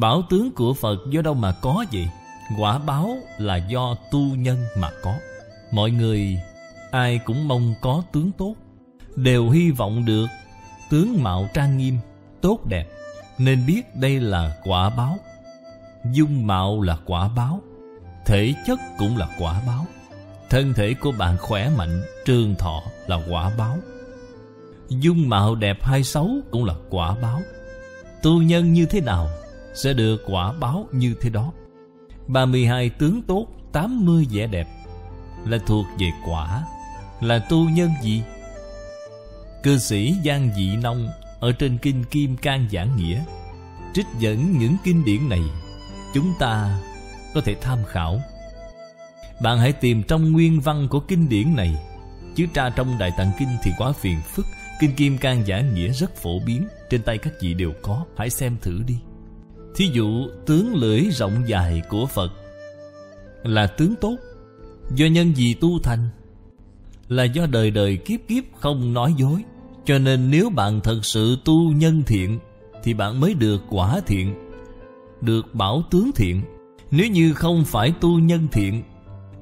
Bảo tướng của Phật do đâu mà có vậy? Quả báo là do tu nhân mà có. Mọi người ai cũng mong có tướng tốt. Đều hy vọng được tướng mạo trang nghiêm, tốt đẹp. Nên biết đây là quả báo. Dung mạo là quả báo. Thể chất cũng là quả báo. Thân thể của bạn khỏe mạnh, trường thọ là quả báo. Dung mạo đẹp hay xấu cũng là quả báo. Tu nhân như thế nào? Sẽ được quả báo như thế đó. 32 tướng tốt 80 vẻ đẹp. Là thuộc về quả, Là tu nhân gì? Cư sĩ Giang Dị Nông Ở trên Kinh Kim Cang Giảng Nghĩa, Trích dẫn những kinh điển này, Chúng ta có thể tham khảo. Bạn hãy tìm trong nguyên văn của kinh điển này, Chứ tra trong Đại Tạng Kinh thì quá phiền phức. Kinh Kim Cang Giảng Nghĩa rất phổ biến, Trên tay các vị đều có. Hãy xem thử đi. Thí dụ, tướng lưỡi rộng dài của Phật Là tướng tốt, Do nhân gì tu thành, Là do đời đời kiếp kiếp không nói dối. Cho nên nếu bạn thật sự tu nhân thiện, Thì bạn mới được quả thiện, Được bảo tướng thiện. Nếu như không phải tu nhân thiện,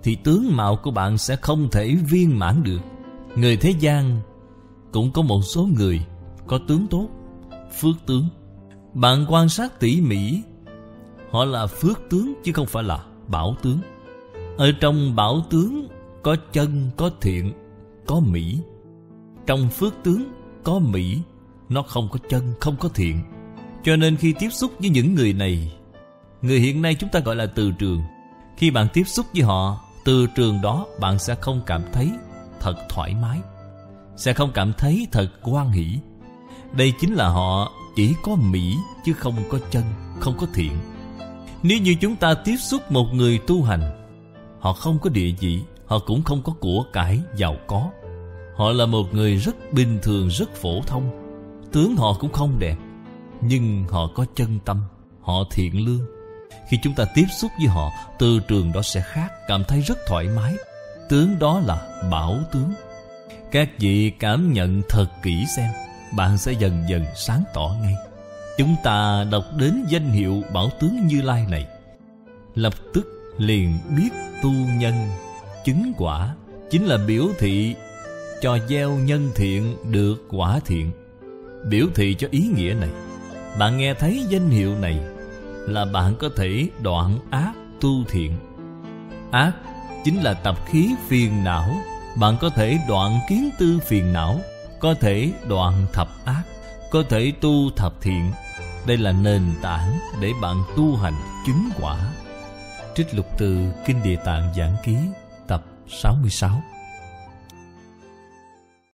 Thì tướng mạo của bạn sẽ không thể viên mãn được. Người thế gian Cũng có một số người Có tướng tốt, Phước tướng bạn quan sát tỉ mỉ. Họ là phước tướng chứ không phải là bảo tướng. Ở trong bảo tướng Có chân, có thiện, có mỹ. Trong phước tướng có mỹ Nó không có chân, không có thiện. Cho nên khi tiếp xúc với những người này Người hiện nay chúng ta gọi là từ trường. Khi bạn tiếp xúc với họ Từ trường đó bạn sẽ không cảm thấy Thật thoải mái Sẽ không cảm thấy thật quan hỷ. Đây chính là họ chỉ có mỹ chứ không có chân, không có thiện. Nếu như chúng ta tiếp xúc một người tu hành, họ không có địa vị, họ cũng không có của cải giàu có. Họ là một người rất bình thường, rất phổ thông. Tướng họ cũng không đẹp, nhưng họ có chân tâm, họ thiện lương. Khi chúng ta tiếp xúc với họ, từ trường đó sẽ khác, cảm thấy rất thoải mái. Tướng đó là bảo tướng. Các vị cảm nhận thật kỹ xem bạn sẽ dần dần sáng tỏ ngay. Chúng ta đọc đến danh hiệu bảo tướng như lai này. Lập tức liền biết tu nhân, chứng quả chính là biểu thị cho gieo nhân thiện được quả thiện. Biểu thị cho ý nghĩa này. Bạn nghe thấy danh hiệu này là bạn có thể đoạn ác tu thiện. Ác chính là tập khí phiền não. Bạn có thể đoạn kiến tư phiền não có thể đoạn thập ác, có thể tu thập thiện. Đây là nền tảng để bạn tu hành chứng quả. Trích lục từ kinh địa tạng giảng ký, tập 66